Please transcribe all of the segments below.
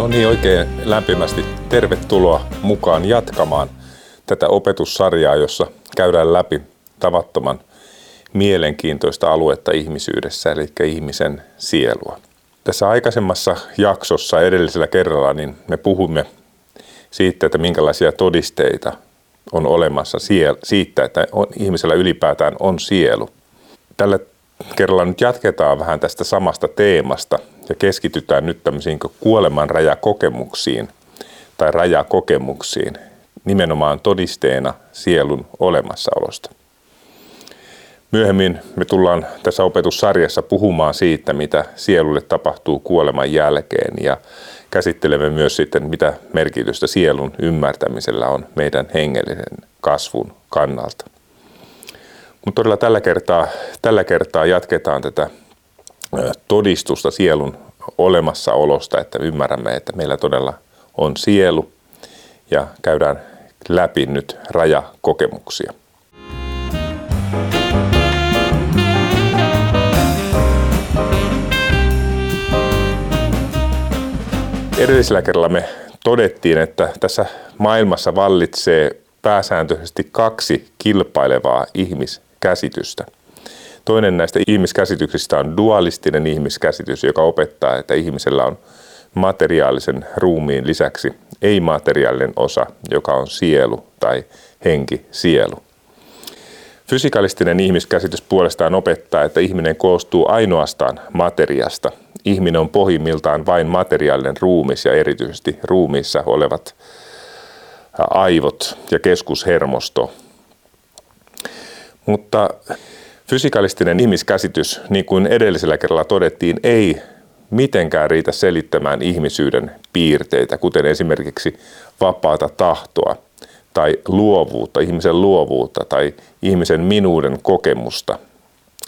No niin, oikein lämpimästi tervetuloa mukaan jatkamaan tätä opetussarjaa, jossa käydään läpi tavattoman mielenkiintoista aluetta ihmisyydessä, eli ihmisen sielua. Tässä aikaisemmassa jaksossa edellisellä kerralla niin me puhumme siitä, että minkälaisia todisteita on olemassa siitä, että ihmisellä ylipäätään on sielu. Tällä kerralla nyt jatketaan vähän tästä samasta teemasta ja keskitytään nyt tämmöisiin kuoleman rajakokemuksiin tai rajakokemuksiin nimenomaan todisteena sielun olemassaolosta. Myöhemmin me tullaan tässä opetussarjassa puhumaan siitä, mitä sielulle tapahtuu kuoleman jälkeen ja käsittelemme myös sitten, mitä merkitystä sielun ymmärtämisellä on meidän hengellisen kasvun kannalta. Mutta todella tällä kertaa, tällä kertaa jatketaan tätä todistusta sielun olemassaolosta, että ymmärrämme, että meillä todella on sielu ja käydään läpi nyt rajakokemuksia. Edellisellä kerralla me todettiin, että tässä maailmassa vallitsee pääsääntöisesti kaksi kilpailevaa ihmiskäsitystä. Toinen näistä ihmiskäsityksistä on dualistinen ihmiskäsitys, joka opettaa, että ihmisellä on materiaalisen ruumiin lisäksi ei-materiaalinen osa, joka on sielu tai henki, sielu. Fysikalistinen ihmiskäsitys puolestaan opettaa, että ihminen koostuu ainoastaan materiasta. Ihminen on pohjimmiltaan vain materiaalinen ruumis ja erityisesti ruumiissa olevat aivot ja keskushermosto. Mutta fysikalistinen ihmiskäsitys, niin kuin edellisellä kerralla todettiin, ei mitenkään riitä selittämään ihmisyyden piirteitä, kuten esimerkiksi vapaata tahtoa – tai luovuutta, ihmisen luovuutta tai ihmisen minuuden kokemusta.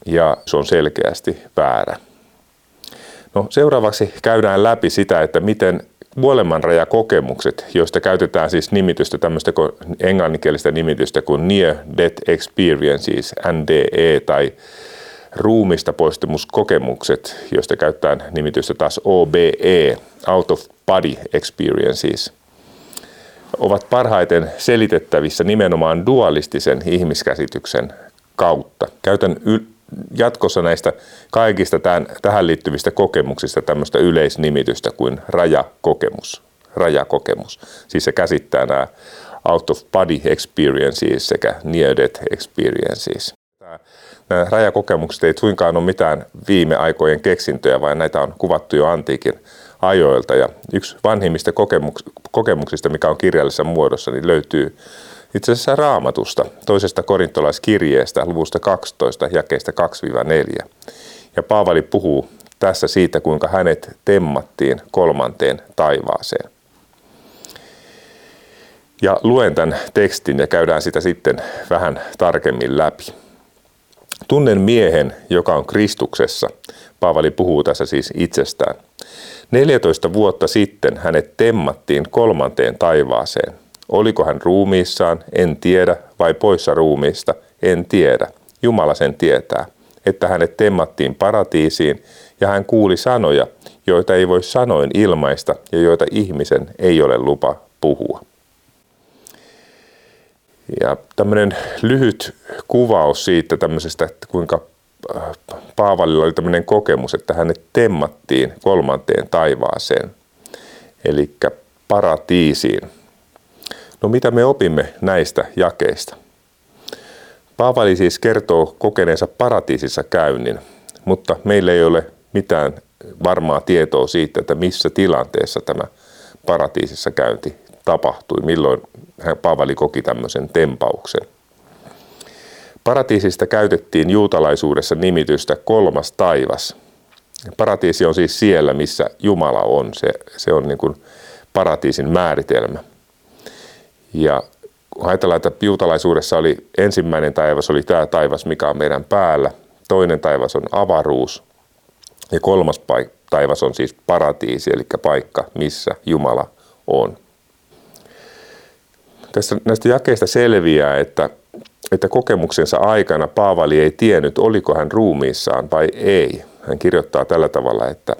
Ja se on selkeästi väärä. No, seuraavaksi käydään läpi sitä, että miten kuolemanrajakokemukset, joista käytetään siis nimitystä, tämmöistä englanninkielistä nimitystä kuin Near Death Experiences, NDE, tai ruumista poistumuskokemukset, joista käytetään nimitystä taas OBE, Out of Body Experiences – ovat parhaiten selitettävissä nimenomaan dualistisen ihmiskäsityksen kautta. Käytän yl- jatkossa näistä kaikista tämän, tähän liittyvistä kokemuksista tämmöistä yleisnimitystä kuin rajakokemus. Rajakokemus. Siis se käsittää nämä out of body experiences sekä near death experiences. Nämä rajakokemukset ei suinkaan ole mitään viime aikojen keksintöjä, vaan näitä on kuvattu jo antiikin ajoilta. Ja yksi vanhimmista kokemuks- kokemuksista, mikä on kirjallisessa muodossa, niin löytyy itse asiassa raamatusta, toisesta korintolaiskirjeestä, luvusta 12, jakeista 2-4. Ja Paavali puhuu tässä siitä, kuinka hänet temmattiin kolmanteen taivaaseen. Ja luen tämän tekstin ja käydään sitä sitten vähän tarkemmin läpi. Tunnen miehen, joka on Kristuksessa. Paavali puhuu tässä siis itsestään. 14 vuotta sitten hänet temmattiin kolmanteen taivaaseen. Oliko hän ruumiissaan, en tiedä, vai poissa ruumiista, en tiedä. Jumala sen tietää, että hänet temmattiin paratiisiin ja hän kuuli sanoja, joita ei voi sanoin ilmaista ja joita ihmisen ei ole lupa puhua. Ja tämmöinen lyhyt kuvaus siitä tämmöisestä, että kuinka Paavalilla oli tämmöinen kokemus, että hänet temmattiin kolmanteen taivaaseen, eli paratiisiin. No mitä me opimme näistä jakeista? Paavali siis kertoo kokeneensa paratiisissa käynnin, mutta meillä ei ole mitään varmaa tietoa siitä, että missä tilanteessa tämä paratiisissa käynti tapahtui, milloin Paavali koki tämmöisen tempauksen. Paratiisista käytettiin juutalaisuudessa nimitystä kolmas taivas. Paratiisi on siis siellä, missä Jumala on. Se, se on niin kuin paratiisin määritelmä. Ja kun ajatellaan, että juutalaisuudessa oli ensimmäinen taivas, oli tämä taivas, mikä on meidän päällä. Toinen taivas on avaruus. Ja kolmas taivas on siis paratiisi, eli paikka, missä Jumala on. Tässä näistä jakeista selviää, että että kokemuksensa aikana Paavali ei tiennyt, oliko hän ruumiissaan vai ei. Hän kirjoittaa tällä tavalla, että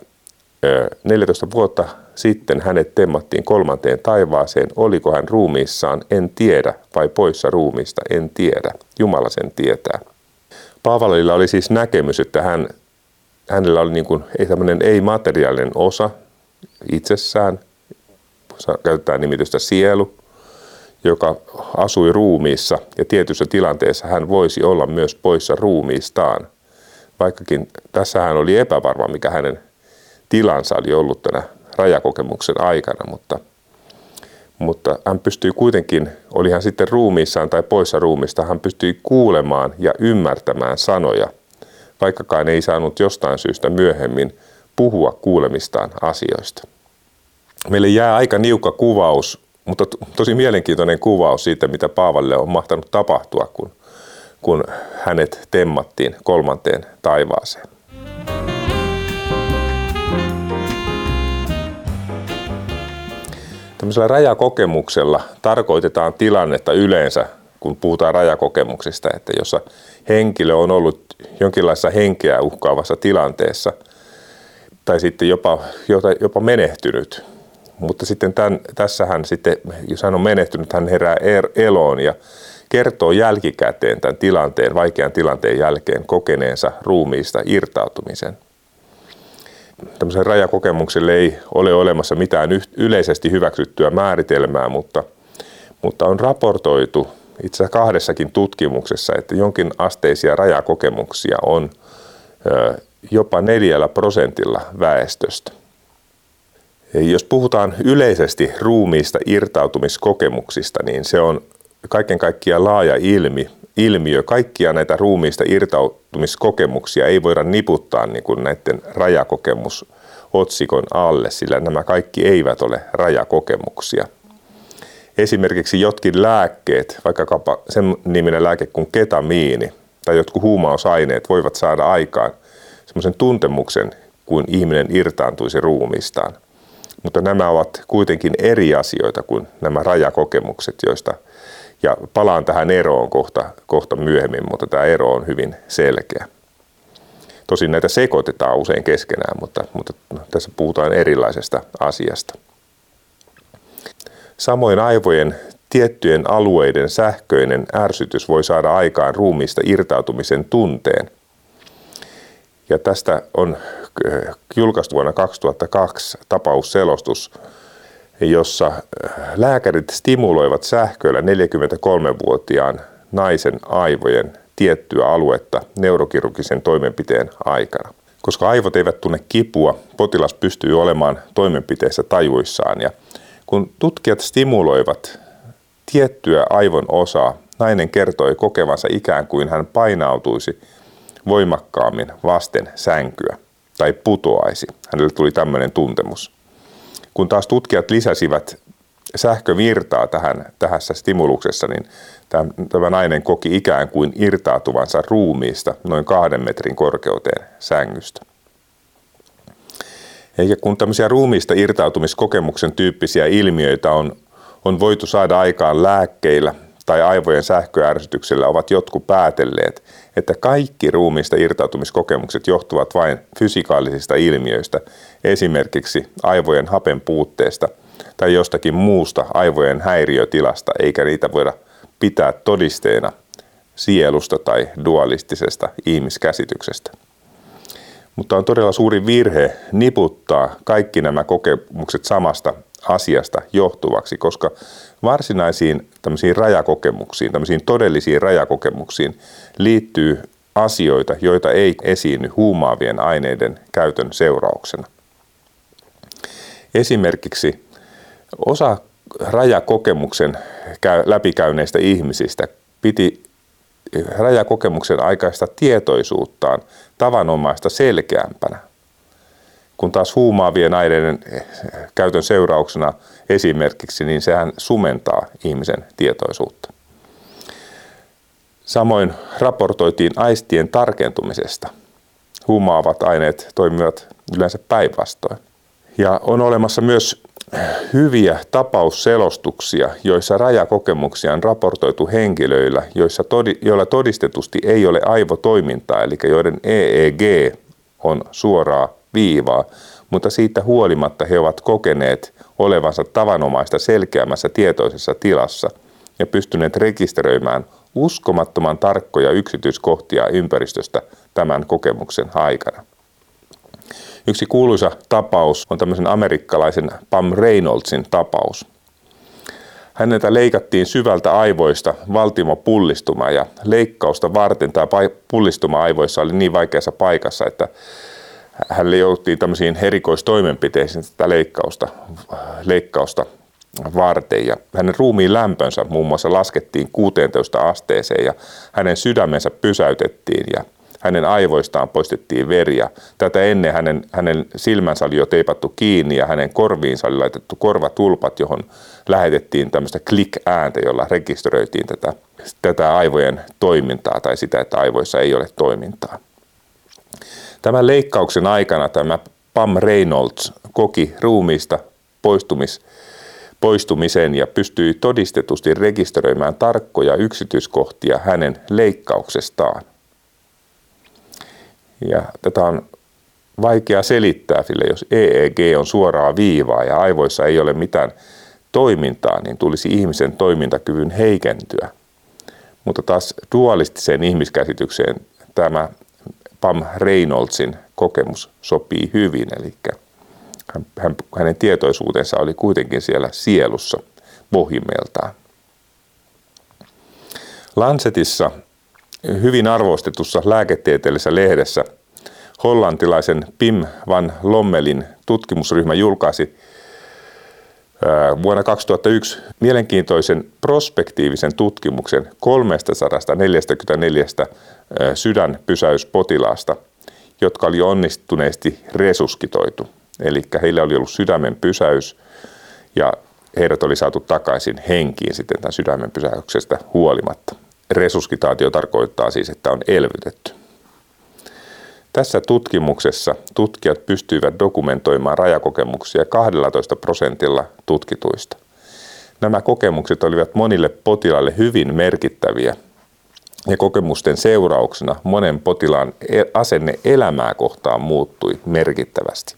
14 vuotta sitten hänet temmattiin kolmanteen taivaaseen. Oliko hän ruumiissaan? En tiedä. Vai poissa ruumiista? En tiedä. Jumala sen tietää. Paavalilla oli siis näkemys, että hän, hänellä oli niin kuin, ei tämmöinen ei-materiaalinen osa itsessään, käytetään nimitystä sielu, joka asui ruumiissa ja tietyssä tilanteessa hän voisi olla myös poissa ruumiistaan. Vaikkakin tässä hän oli epävarma, mikä hänen tilansa oli ollut tänä rajakokemuksen aikana, mutta, mutta hän pystyi kuitenkin, oli hän sitten ruumiissaan tai poissa ruumista, hän pystyi kuulemaan ja ymmärtämään sanoja, vaikkakaan ei saanut jostain syystä myöhemmin puhua kuulemistaan asioista. Meille jää aika niukka kuvaus, mutta tosi mielenkiintoinen kuvaus siitä, mitä Paavalle on mahtanut tapahtua, kun, kun hänet temmattiin kolmanteen taivaaseen. Tämmöisellä rajakokemuksella tarkoitetaan tilannetta yleensä, kun puhutaan rajakokemuksista, että jossa henkilö on ollut jonkinlaisessa henkeä uhkaavassa tilanteessa tai sitten jopa, jopa menehtynyt. Mutta sitten tämän, tässähän sitten, jos hän on menehtynyt, hän herää er, eloon ja kertoo jälkikäteen tämän tilanteen, vaikean tilanteen jälkeen kokeneensa ruumiista irtautumisen – tämmöiselle rajakokemukselle ei ole olemassa mitään yleisesti hyväksyttyä määritelmää, mutta, mutta on raportoitu itse asiassa kahdessakin tutkimuksessa, että jonkin asteisia rajakokemuksia on jopa neljällä prosentilla väestöstä. Jos puhutaan yleisesti ruumiista irtautumiskokemuksista, niin se on kaiken kaikkiaan laaja ilmi, ilmiö. Kaikkia näitä ruumiista irtautumiskokemuksia ei voida niputtaa niin kuin näiden rajakokemus otsikon alle, sillä nämä kaikki eivät ole rajakokemuksia. Esimerkiksi jotkin lääkkeet, vaikka sen niminen lääke kuin ketamiini tai jotkut huumausaineet voivat saada aikaan semmoisen tuntemuksen, kuin ihminen irtaantuisi ruumistaan. Mutta nämä ovat kuitenkin eri asioita kuin nämä rajakokemukset, joista ja palaan tähän eroon kohta, kohta myöhemmin, mutta tämä ero on hyvin selkeä. Tosin näitä sekoitetaan usein keskenään, mutta, mutta tässä puhutaan erilaisesta asiasta. Samoin aivojen tiettyjen alueiden sähköinen ärsytys voi saada aikaan ruumiista irtautumisen tunteen. Ja tästä on äh, julkaistu vuonna 2002 tapausselostus jossa äh, lääkärit stimuloivat sähköillä 43-vuotiaan naisen aivojen tiettyä aluetta neurokirurgisen toimenpiteen aikana. Koska aivot eivät tunne kipua, potilas pystyy olemaan toimenpiteessä tajuissaan. Ja kun tutkijat stimuloivat tiettyä aivon osaa, nainen kertoi kokevansa ikään kuin hän painautuisi voimakkaammin vasten sänkyä tai putoaisi. Hänelle tuli tämmöinen tuntemus. Kun taas tutkijat lisäsivät sähkövirtaa tähän, tähässä stimuluksessa, niin tämä, nainen koki ikään kuin irtautuvansa ruumiista noin kahden metrin korkeuteen sängystä. Eikä kun tämmöisiä ruumiista irtautumiskokemuksen tyyppisiä ilmiöitä on, on voitu saada aikaan lääkkeillä tai aivojen sähköärsytyksellä, ovat jotkut päätelleet, että kaikki ruumiista irtautumiskokemukset johtuvat vain fysikaalisista ilmiöistä, esimerkiksi aivojen hapen puutteesta tai jostakin muusta aivojen häiriötilasta, eikä niitä voida pitää todisteena sielusta tai dualistisesta ihmiskäsityksestä. Mutta on todella suuri virhe niputtaa kaikki nämä kokemukset samasta asiasta johtuvaksi, koska varsinaisiin tämmöisiin rajakokemuksiin, tämmöisiin todellisiin rajakokemuksiin liittyy asioita, joita ei esiinny huumaavien aineiden käytön seurauksena. Esimerkiksi osa rajakokemuksen läpikäyneistä ihmisistä piti rajakokemuksen aikaista tietoisuuttaan tavanomaista selkeämpänä, kun taas huumaavien aineiden käytön seurauksena esimerkiksi, niin sehän sumentaa ihmisen tietoisuutta. Samoin raportoitiin aistien tarkentumisesta. Huumaavat aineet toimivat yleensä päinvastoin. Ja on olemassa myös hyviä tapausselostuksia, joissa rajakokemuksia on raportoitu henkilöillä, joissa todi, joilla todistetusti ei ole aivotoimintaa, eli joiden EEG on suoraa viivaa, mutta siitä huolimatta he ovat kokeneet olevansa tavanomaista selkeämmässä tietoisessa tilassa ja pystyneet rekisteröimään uskomattoman tarkkoja yksityiskohtia ympäristöstä tämän kokemuksen aikana. Yksi kuuluisa tapaus on tämmöisen amerikkalaisen Pam Reynoldsin tapaus. Häneltä leikattiin syvältä aivoista valtimopullistuma ja leikkausta varten tämä pullistuma aivoissa oli niin vaikeassa paikassa, että hän joutui tämmöisiin erikoistoimenpiteisiin tätä leikkausta, leikkausta varten. Ja hänen ruumiin lämpönsä muun muassa laskettiin 16 asteeseen ja hänen sydämensä pysäytettiin ja hänen aivoistaan poistettiin veriä. Tätä ennen hänen, hänen silmänsä oli jo teipattu kiinni ja hänen korviinsa oli laitettu korvatulpat, johon lähetettiin tämmöistä click-ääntä, jolla rekisteröitiin tätä, tätä aivojen toimintaa tai sitä, että aivoissa ei ole toimintaa. Tämän leikkauksen aikana tämä Pam Reynolds koki ruumiista poistumis, poistumisen ja pystyi todistetusti rekisteröimään tarkkoja yksityiskohtia hänen leikkauksestaan. Ja tätä on vaikea selittää, sillä jos EEG on suoraa viivaa ja aivoissa ei ole mitään toimintaa, niin tulisi ihmisen toimintakyvyn heikentyä. Mutta taas dualistiseen ihmiskäsitykseen tämä Pam Reynoldsin kokemus sopii hyvin, eli hän, hän, hänen tietoisuutensa oli kuitenkin siellä sielussa pohjimmiltaan. Lancetissa hyvin arvostetussa lääketieteellisessä lehdessä hollantilaisen Pim van Lommelin tutkimusryhmä julkaisi vuonna 2001 mielenkiintoisen prospektiivisen tutkimuksen 344 sydänpysäyspotilaasta, jotka oli onnistuneesti resuskitoitu. Eli heillä oli ollut sydämen pysäys ja heidät oli saatu takaisin henkiin sitten tämän sydämen pysäyksestä huolimatta. Resuskitaatio tarkoittaa siis, että on elvytetty. Tässä tutkimuksessa tutkijat pystyivät dokumentoimaan rajakokemuksia 12 prosentilla tutkituista. Nämä kokemukset olivat monille potilaille hyvin merkittäviä ja kokemusten seurauksena monen potilaan e- asenne elämää kohtaan muuttui merkittävästi.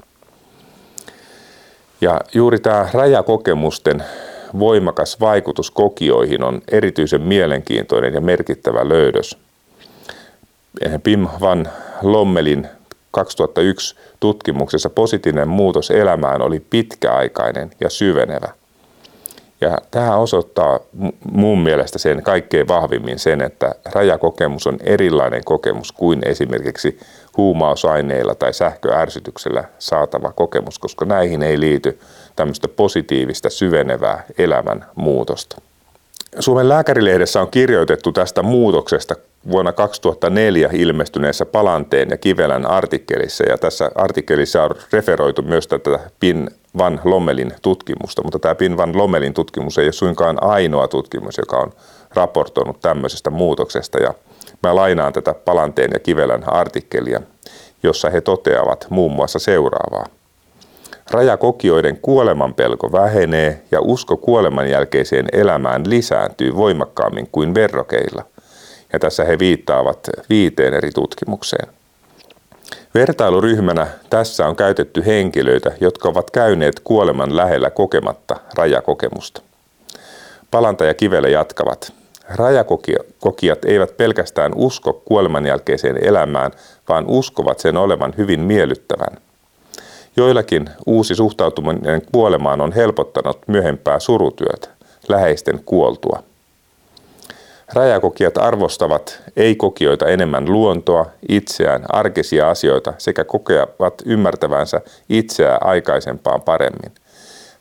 Ja juuri tämä rajakokemusten voimakas vaikutus kokioihin on erityisen mielenkiintoinen ja merkittävä löydös. Pim van Lommelin 2001 tutkimuksessa positiivinen muutos elämään oli pitkäaikainen ja syvenevä. Ja tämä osoittaa mun mielestä sen kaikkein vahvimmin sen, että rajakokemus on erilainen kokemus kuin esimerkiksi huumausaineilla tai sähköärsytyksellä saatava kokemus, koska näihin ei liity tämmöistä positiivista syvenevää elämän muutosta. Suomen lääkärilehdessä on kirjoitettu tästä muutoksesta vuonna 2004 ilmestyneessä Palanteen ja Kivelän artikkelissa, ja tässä artikkelissa on referoitu myös tätä Pin Van Lommelin tutkimusta, mutta tämä Pin Van Lommelin tutkimus ei ole suinkaan ainoa tutkimus, joka on raportoinut tämmöisestä muutoksesta, ja mä lainaan tätä Palanteen ja Kivelän artikkelia, jossa he toteavat muun muassa seuraavaa. Rajakokioiden kuolemanpelko vähenee ja usko kuoleman jälkeiseen elämään lisääntyy voimakkaammin kuin verrokeilla. Ja tässä he viittaavat viiteen eri tutkimukseen. Vertailuryhmänä tässä on käytetty henkilöitä, jotka ovat käyneet kuoleman lähellä kokematta rajakokemusta. Palanta ja Kivele jatkavat. Rajakokijat eivät pelkästään usko kuoleman jälkeiseen elämään, vaan uskovat sen olevan hyvin miellyttävän. Joillakin uusi suhtautuminen kuolemaan on helpottanut myöhempää surutyötä, läheisten kuoltua. Rajakokijat arvostavat ei-kokijoita enemmän luontoa, itseään, arkisia asioita sekä kokevat ymmärtävänsä itseään aikaisempaan paremmin.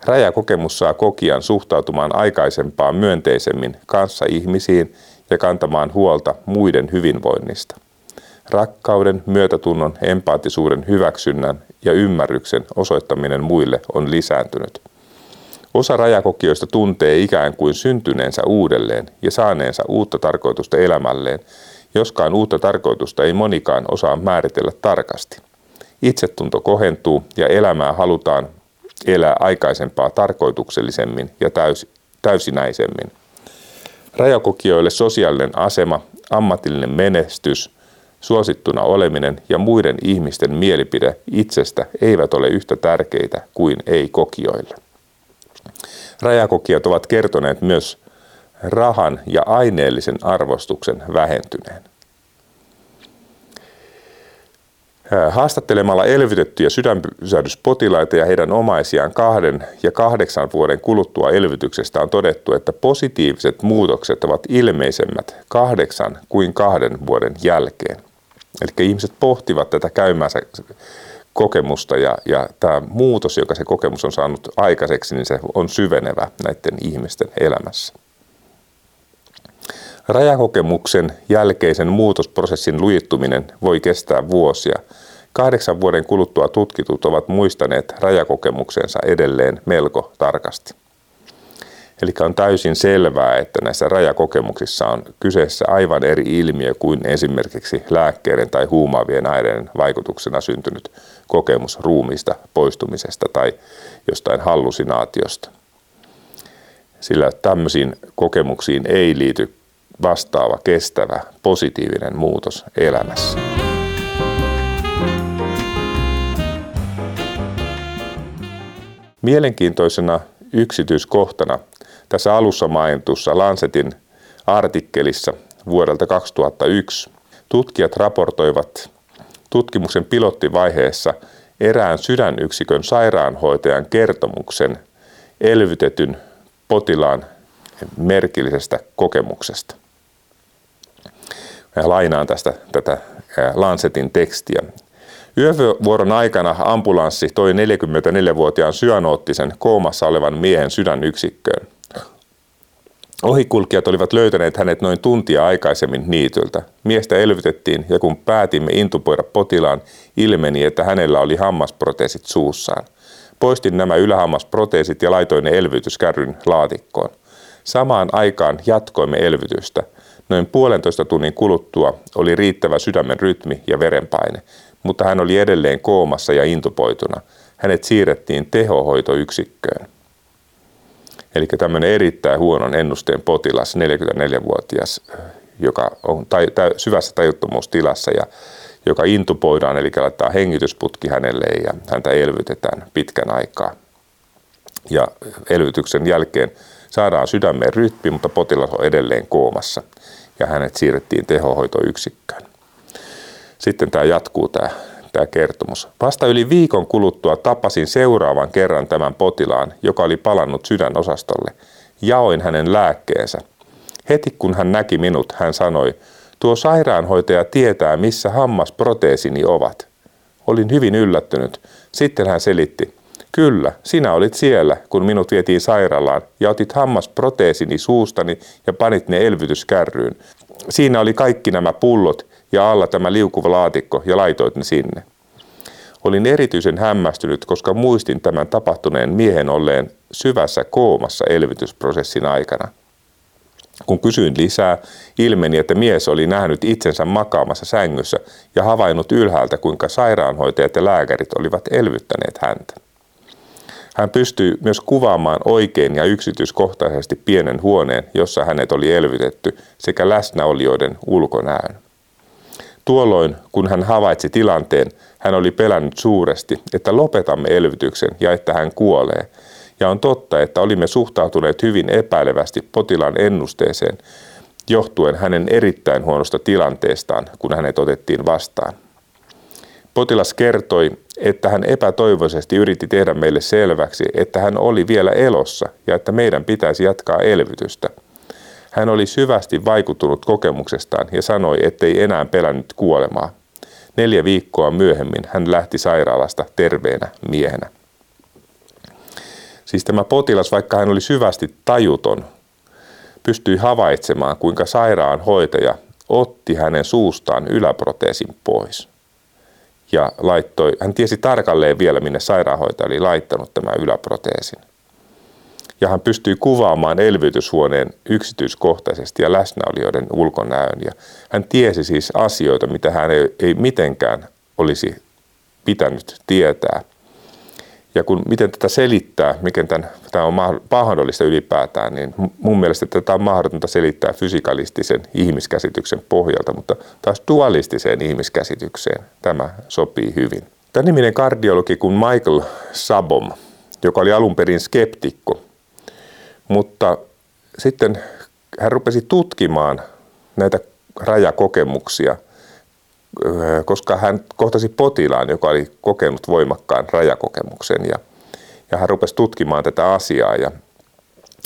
Rajakokemus saa kokijan suhtautumaan aikaisempaan myönteisemmin kanssa ihmisiin ja kantamaan huolta muiden hyvinvoinnista. Rakkauden, myötätunnon, empaattisuuden, hyväksynnän ja ymmärryksen osoittaminen muille on lisääntynyt. Osa rajakokijoista tuntee ikään kuin syntyneensä uudelleen ja saaneensa uutta tarkoitusta elämälleen, joskaan uutta tarkoitusta ei monikaan osaa määritellä tarkasti. Itsetunto kohentuu ja elämää halutaan elää aikaisempaa tarkoituksellisemmin ja täys, täysinäisemmin. Rajakokijoille sosiaalinen asema, ammatillinen menestys – suosittuna oleminen ja muiden ihmisten mielipide itsestä eivät ole yhtä tärkeitä kuin ei-kokijoille. Rajakokijat ovat kertoneet myös rahan ja aineellisen arvostuksen vähentyneen. Haastattelemalla elvytettyjä sydänpysähdyspotilaita ja heidän omaisiaan kahden ja kahdeksan vuoden kuluttua elvytyksestä on todettu, että positiiviset muutokset ovat ilmeisemmät kahdeksan kuin kahden vuoden jälkeen. Eli ihmiset pohtivat tätä käymänsä kokemusta ja, ja tämä muutos, joka se kokemus on saanut aikaiseksi, niin se on syvenevä näiden ihmisten elämässä. Rajakokemuksen jälkeisen muutosprosessin lujittuminen voi kestää vuosia. Kahdeksan vuoden kuluttua tutkitut ovat muistaneet rajakokemuksensa edelleen melko tarkasti. Eli on täysin selvää, että näissä rajakokemuksissa on kyseessä aivan eri ilmiö kuin esimerkiksi lääkkeiden tai huumaavien aineiden vaikutuksena syntynyt kokemus ruumiista poistumisesta tai jostain hallusinaatiosta. Sillä tämmöisiin kokemuksiin ei liity vastaava, kestävä, positiivinen muutos elämässä. Mielenkiintoisena yksityiskohtana tässä alussa mainitussa Lancetin artikkelissa vuodelta 2001 tutkijat raportoivat tutkimuksen pilottivaiheessa erään sydänyksikön sairaanhoitajan kertomuksen elvytetyn potilaan merkillisestä kokemuksesta. Mä lainaan tästä tätä Lancetin tekstiä. Yövuoron aikana ambulanssi toi 44-vuotiaan syanoottisen koomassa olevan miehen sydänyksikköön. Ohikulkijat olivat löytäneet hänet noin tuntia aikaisemmin niityltä. Miestä elvytettiin ja kun päätimme intupoida potilaan, ilmeni, että hänellä oli hammasproteesit suussaan. Poistin nämä ylähammasproteesit ja laitoin ne elvytyskärryn laatikkoon. Samaan aikaan jatkoimme elvytystä. Noin puolentoista tunnin kuluttua oli riittävä sydämen rytmi ja verenpaine, mutta hän oli edelleen koomassa ja intupoituna. Hänet siirrettiin tehohoitoyksikköön. Eli tämmöinen erittäin huonon ennusteen potilas, 44-vuotias, joka on tai, tai, syvässä tajuttomuustilassa ja joka intupoidaan, eli laittaa hengitysputki hänelle ja häntä elvytetään pitkän aikaa. Ja elvytyksen jälkeen saadaan sydämeen rytmi, mutta potilas on edelleen koomassa ja hänet siirrettiin tehohoitoyksikköön. Sitten tämä jatkuu tämä, tämä kertomus. Vasta yli viikon kuluttua tapasin seuraavan kerran tämän potilaan, joka oli palannut sydänosastolle. Jaoin hänen lääkkeensä. Heti kun hän näki minut, hän sanoi, tuo sairaanhoitaja tietää, missä hammasproteesini ovat. Olin hyvin yllättynyt. Sitten hän selitti, Kyllä, sinä olit siellä, kun minut vietiin sairaalaan ja otit hammasproteesini suustani ja panit ne elvytyskärryyn. Siinä oli kaikki nämä pullot ja alla tämä liukuva laatikko ja laitoit ne sinne. Olin erityisen hämmästynyt, koska muistin tämän tapahtuneen miehen olleen syvässä koomassa elvytysprosessin aikana. Kun kysyin lisää, ilmeni, että mies oli nähnyt itsensä makaamassa sängyssä ja havainnut ylhäältä, kuinka sairaanhoitajat ja lääkärit olivat elvyttäneet häntä. Hän pystyi myös kuvaamaan oikein ja yksityiskohtaisesti pienen huoneen, jossa hänet oli elvytetty, sekä läsnäolijoiden ulkonäön. Tuolloin, kun hän havaitsi tilanteen, hän oli pelännyt suuresti, että lopetamme elvytyksen ja että hän kuolee. Ja on totta, että olimme suhtautuneet hyvin epäilevästi potilaan ennusteeseen, johtuen hänen erittäin huonosta tilanteestaan, kun hänet otettiin vastaan. Potilas kertoi, että hän epätoivoisesti yritti tehdä meille selväksi, että hän oli vielä elossa ja että meidän pitäisi jatkaa elvytystä. Hän oli syvästi vaikuttunut kokemuksestaan ja sanoi, ettei enää pelännyt kuolemaa. Neljä viikkoa myöhemmin hän lähti sairaalasta terveenä miehenä. Siis tämä potilas, vaikka hän oli syvästi tajuton, pystyi havaitsemaan, kuinka sairaanhoitaja otti hänen suustaan yläproteesin pois ja laittoi, hän tiesi tarkalleen vielä, minne sairaanhoitaja oli laittanut tämän yläproteesin. Ja hän pystyi kuvaamaan elvytyshuoneen yksityiskohtaisesti ja läsnäolijoiden ulkonäön. Ja hän tiesi siis asioita, mitä hän ei, ei mitenkään olisi pitänyt tietää. Ja kun miten tätä selittää, miten tämän, tämä on mahdollista ylipäätään, niin mun mielestä tätä on mahdotonta selittää fysikalistisen ihmiskäsityksen pohjalta, mutta taas dualistiseen ihmiskäsitykseen tämä sopii hyvin. Tämä niminen kardiologi kuin Michael Sabom, joka oli alun perin skeptikko, mutta sitten hän rupesi tutkimaan näitä rajakokemuksia, koska hän kohtasi potilaan, joka oli kokenut voimakkaan rajakokemuksen ja, ja hän rupesi tutkimaan tätä asiaa ja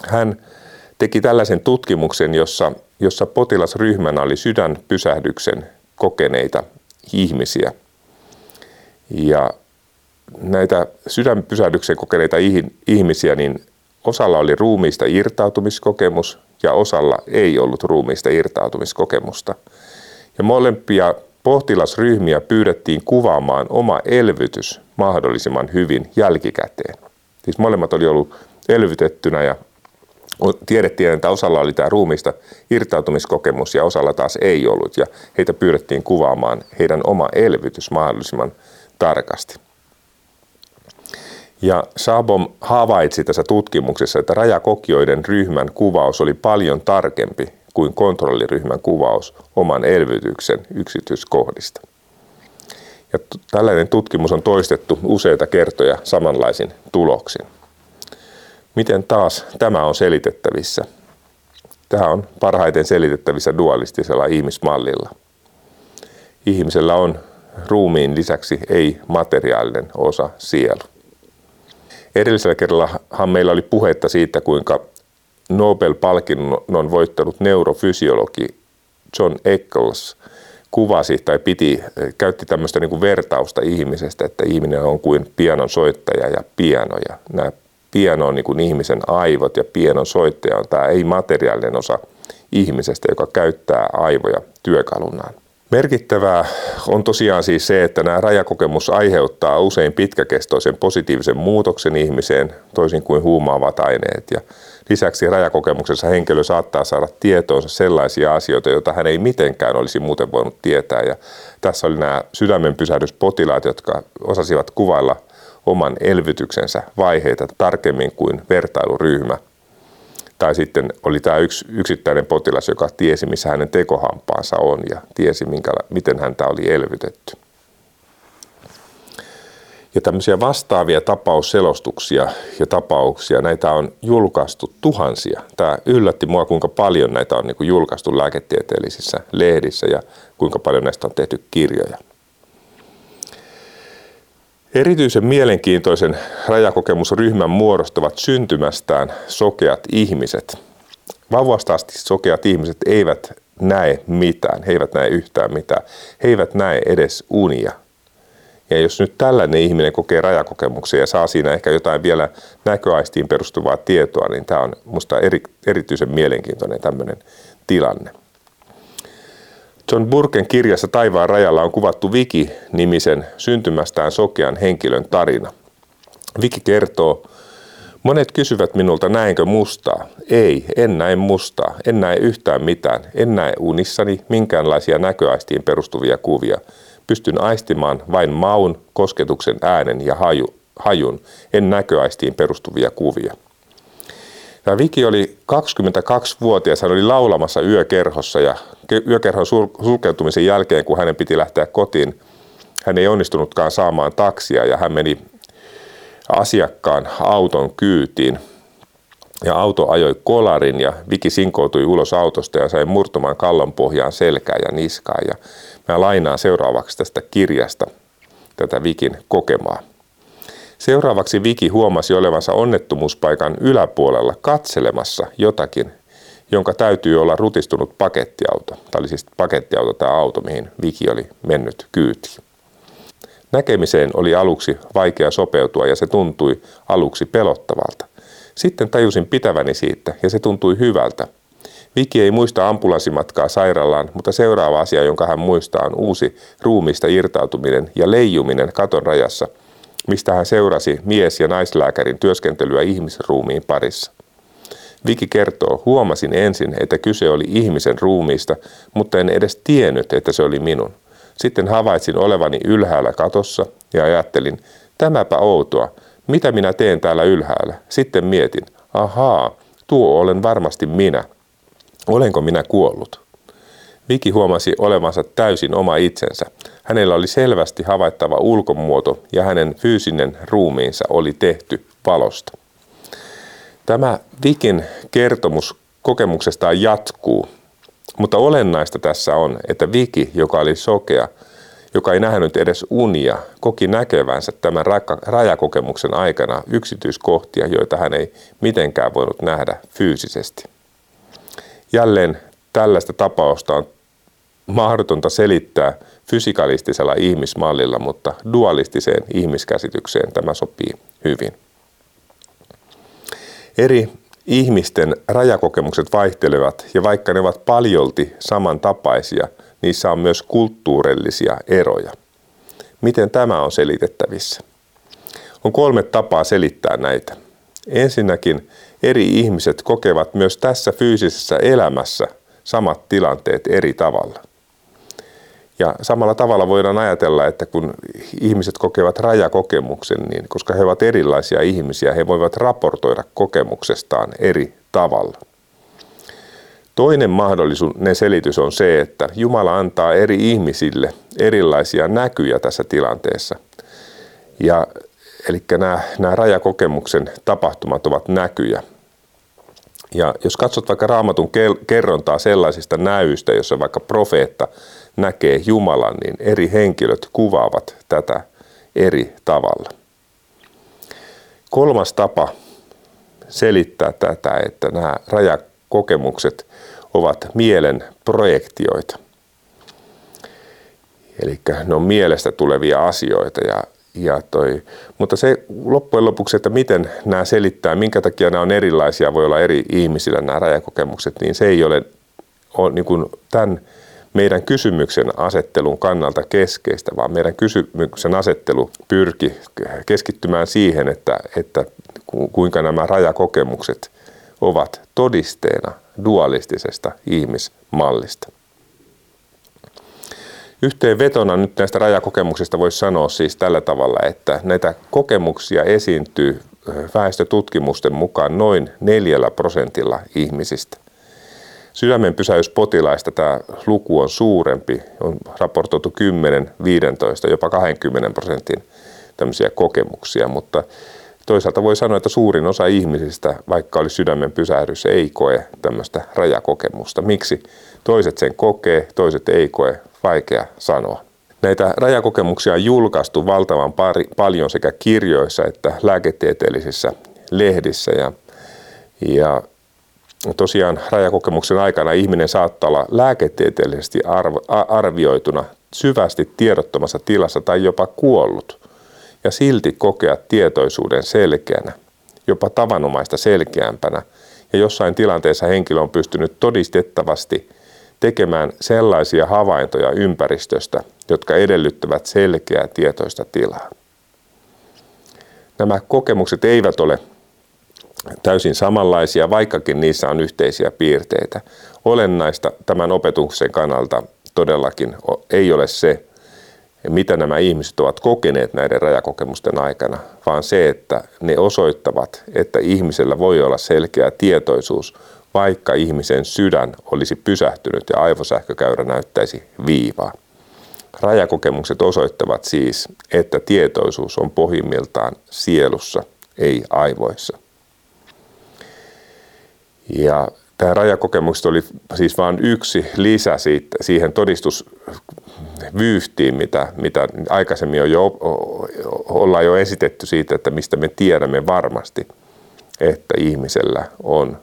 hän teki tällaisen tutkimuksen, jossa, jossa potilasryhmänä oli sydänpysähdyksen kokeneita ihmisiä. Ja näitä sydänpysähdyksen kokeneita ihmisiä, niin osalla oli ruumiista irtautumiskokemus ja osalla ei ollut ruumiista irtautumiskokemusta. Ja molempia pohtilasryhmiä pyydettiin kuvaamaan oma elvytys mahdollisimman hyvin jälkikäteen. Siis molemmat oli ollut elvytettynä ja tiedettiin, että osalla oli tämä ruumista irtautumiskokemus ja osalla taas ei ollut. Ja heitä pyydettiin kuvaamaan heidän oma elvytys mahdollisimman tarkasti. Ja Sabom havaitsi tässä tutkimuksessa, että rajakokioiden ryhmän kuvaus oli paljon tarkempi kuin kontrolliryhmän kuvaus oman elvytyksen yksityiskohdista. Ja tällainen tutkimus on toistettu useita kertoja samanlaisin tuloksin. Miten taas tämä on selitettävissä? Tämä on parhaiten selitettävissä dualistisella ihmismallilla. Ihmisellä on ruumiin lisäksi ei-materiaalinen osa sielu. Edellisellä kerrallahan meillä oli puhetta siitä, kuinka Nobel-palkinnon voittanut neurofysiologi John Eccles kuvasi tai piti, käytti tämmöistä niin kuin vertausta ihmisestä, että ihminen on kuin pianon soittaja ja piano. Ja nämä piano on niin kuin ihmisen aivot ja pianon soittaja on tämä ei-materiaalinen osa ihmisestä, joka käyttää aivoja työkalunaan. Merkittävää on tosiaan siis se, että nämä rajakokemus aiheuttaa usein pitkäkestoisen positiivisen muutoksen ihmiseen, toisin kuin huumaavat aineet. Ja lisäksi rajakokemuksessa henkilö saattaa saada tietoonsa sellaisia asioita, joita hän ei mitenkään olisi muuten voinut tietää. Ja tässä oli nämä sydämenpysähdyspotilaat, jotka osasivat kuvailla oman elvytyksensä vaiheita tarkemmin kuin vertailuryhmä – tai sitten oli tämä yksi yksittäinen potilas, joka tiesi, missä hänen tekohampaansa on ja tiesi, minkä, miten häntä oli elvytetty. Ja tämmöisiä vastaavia tapausselostuksia ja tapauksia, näitä on julkaistu tuhansia. Tämä yllätti mua, kuinka paljon näitä on niin julkaistu lääketieteellisissä lehdissä ja kuinka paljon näistä on tehty kirjoja. Erityisen mielenkiintoisen rajakokemusryhmän muodostavat syntymästään sokeat ihmiset. Vauvasta asti sokeat ihmiset eivät näe mitään, he eivät näe yhtään mitään, he eivät näe edes unia. Ja jos nyt tällainen ihminen kokee rajakokemuksia ja saa siinä ehkä jotain vielä näköaistiin perustuvaa tietoa, niin tämä on minusta eri, erityisen mielenkiintoinen tämmöinen tilanne. John Burken kirjassa Taivaan rajalla on kuvattu Viki-nimisen syntymästään sokean henkilön tarina. Viki kertoo, monet kysyvät minulta, näenkö mustaa? Ei, en näe mustaa, en näe yhtään mitään, en näe unissani minkäänlaisia näköaistiin perustuvia kuvia. Pystyn aistimaan vain maun, kosketuksen äänen ja haju, hajun, en näköaistiin perustuvia kuvia. Tämä Viki oli 22-vuotias, hän oli laulamassa yökerhossa ja yökerhon sulkeutumisen jälkeen, kun hänen piti lähteä kotiin, hän ei onnistunutkaan saamaan taksia ja hän meni asiakkaan auton kyytiin. Ja auto ajoi kolarin ja Viki sinkoutui ulos autosta ja sai murtumaan kallon pohjaan selkää ja niskaa. Ja mä lainaan seuraavaksi tästä kirjasta tätä Vikin kokemaa. Seuraavaksi Viki huomasi olevansa onnettomuuspaikan yläpuolella katselemassa jotakin, jonka täytyy olla rutistunut pakettiauto. Tämä oli siis pakettiauto tämä auto, mihin Viki oli mennyt kyytiin. Näkemiseen oli aluksi vaikea sopeutua ja se tuntui aluksi pelottavalta. Sitten tajusin pitäväni siitä ja se tuntui hyvältä. Viki ei muista ambulanssimatkaa sairaalaan, mutta seuraava asia, jonka hän muistaa, on uusi ruumista irtautuminen ja leijuminen katon rajassa – mistä hän seurasi mies- ja naislääkärin työskentelyä ihmisruumiin parissa. Viki kertoo, huomasin ensin, että kyse oli ihmisen ruumiista, mutta en edes tiennyt, että se oli minun. Sitten havaitsin olevani ylhäällä katossa ja ajattelin, tämäpä outoa, Mitä minä teen täällä ylhäällä? Sitten mietin, ahaa, tuo olen varmasti minä. Olenko minä kuollut? Viki huomasi olevansa täysin oma itsensä. Hänellä oli selvästi havaittava ulkomuoto ja hänen fyysinen ruumiinsa oli tehty valosta. Tämä Vikin kertomus kokemuksestaan jatkuu, mutta olennaista tässä on, että Viki, joka oli sokea, joka ei nähnyt edes unia, koki näkevänsä tämän rajakokemuksen aikana yksityiskohtia, joita hän ei mitenkään voinut nähdä fyysisesti. Jälleen tällaista tapausta on mahdotonta selittää fysikalistisella ihmismallilla, mutta dualistiseen ihmiskäsitykseen tämä sopii hyvin. Eri ihmisten rajakokemukset vaihtelevat ja vaikka ne ovat paljolti samantapaisia, niissä on myös kulttuurillisia eroja. Miten tämä on selitettävissä? On kolme tapaa selittää näitä. Ensinnäkin eri ihmiset kokevat myös tässä fyysisessä elämässä samat tilanteet eri tavalla. Ja samalla tavalla voidaan ajatella, että kun ihmiset kokevat rajakokemuksen, niin koska he ovat erilaisia ihmisiä, he voivat raportoida kokemuksestaan eri tavalla. Toinen mahdollisuuden selitys on se, että Jumala antaa eri ihmisille erilaisia näkyjä tässä tilanteessa. Ja, eli nämä, nämä rajakokemuksen tapahtumat ovat näkyjä. Ja jos katsot vaikka raamatun kerrontaa sellaisista näyistä, jossa vaikka profeetta näkee Jumalan, niin eri henkilöt kuvaavat tätä eri tavalla. Kolmas tapa selittää tätä, että nämä rajakokemukset ovat mielen projektioita. Eli ne on mielestä tulevia asioita ja, ja toi, mutta se loppujen lopuksi, että miten nämä selittää, minkä takia nämä on erilaisia, voi olla eri ihmisillä nämä rajakokemukset, niin se ei ole, ole niin kuin tämän meidän kysymyksen asettelun kannalta keskeistä, vaan meidän kysymyksen asettelu pyrki keskittymään siihen, että, että kuinka nämä rajakokemukset ovat todisteena dualistisesta ihmismallista. Yhteenvetona nyt näistä rajakokemuksista voisi sanoa siis tällä tavalla, että näitä kokemuksia esiintyy väestötutkimusten mukaan noin neljällä prosentilla ihmisistä. Sydämen pysäyspotilaista tämä luku on suurempi, on raportoitu 10, 15, jopa 20 prosentin tämmöisiä kokemuksia, mutta toisaalta voi sanoa, että suurin osa ihmisistä, vaikka oli sydämen pysähdys, ei koe tämmöistä rajakokemusta. Miksi? Toiset sen kokee, toiset ei koe, vaikea sanoa. Näitä rajakokemuksia on julkaistu valtavan pari, paljon sekä kirjoissa että lääketieteellisissä lehdissä ja, ja tosiaan rajakokemuksen aikana ihminen saattaa olla lääketieteellisesti arvo, arvioituna syvästi tiedottomassa tilassa tai jopa kuollut ja silti kokea tietoisuuden selkeänä, jopa tavanomaista selkeämpänä ja jossain tilanteessa henkilö on pystynyt todistettavasti tekemään sellaisia havaintoja ympäristöstä, jotka edellyttävät selkeää tietoista tilaa. Nämä kokemukset eivät ole täysin samanlaisia, vaikkakin niissä on yhteisiä piirteitä. Olennaista tämän opetuksen kannalta todellakin ei ole se, mitä nämä ihmiset ovat kokeneet näiden rajakokemusten aikana, vaan se, että ne osoittavat, että ihmisellä voi olla selkeä tietoisuus, vaikka ihmisen sydän olisi pysähtynyt ja aivosähkökäyrä näyttäisi viivaa. Rajakokemukset osoittavat siis, että tietoisuus on pohjimmiltaan sielussa, ei aivoissa. Ja tämä rajakokemukset oli siis vain yksi lisä siitä, siihen todistusvyyhtiin, mitä, mitä aikaisemmin on jo, ollaan jo esitetty siitä, että mistä me tiedämme varmasti, että ihmisellä on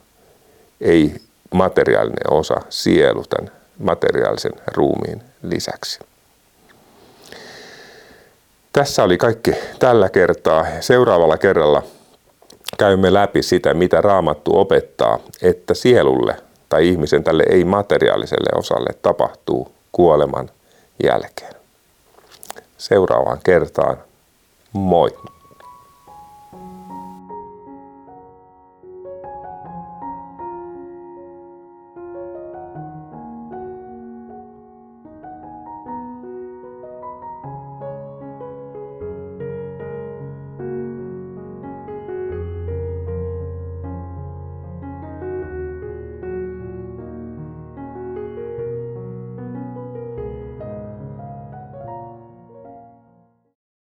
ei materiaalinen osa sielu tämän materiaalisen ruumiin lisäksi. Tässä oli kaikki tällä kertaa. Seuraavalla kerralla käymme läpi sitä, mitä raamattu opettaa, että sielulle tai ihmisen tälle ei-materiaaliselle osalle tapahtuu kuoleman jälkeen. Seuraavaan kertaan. Moi!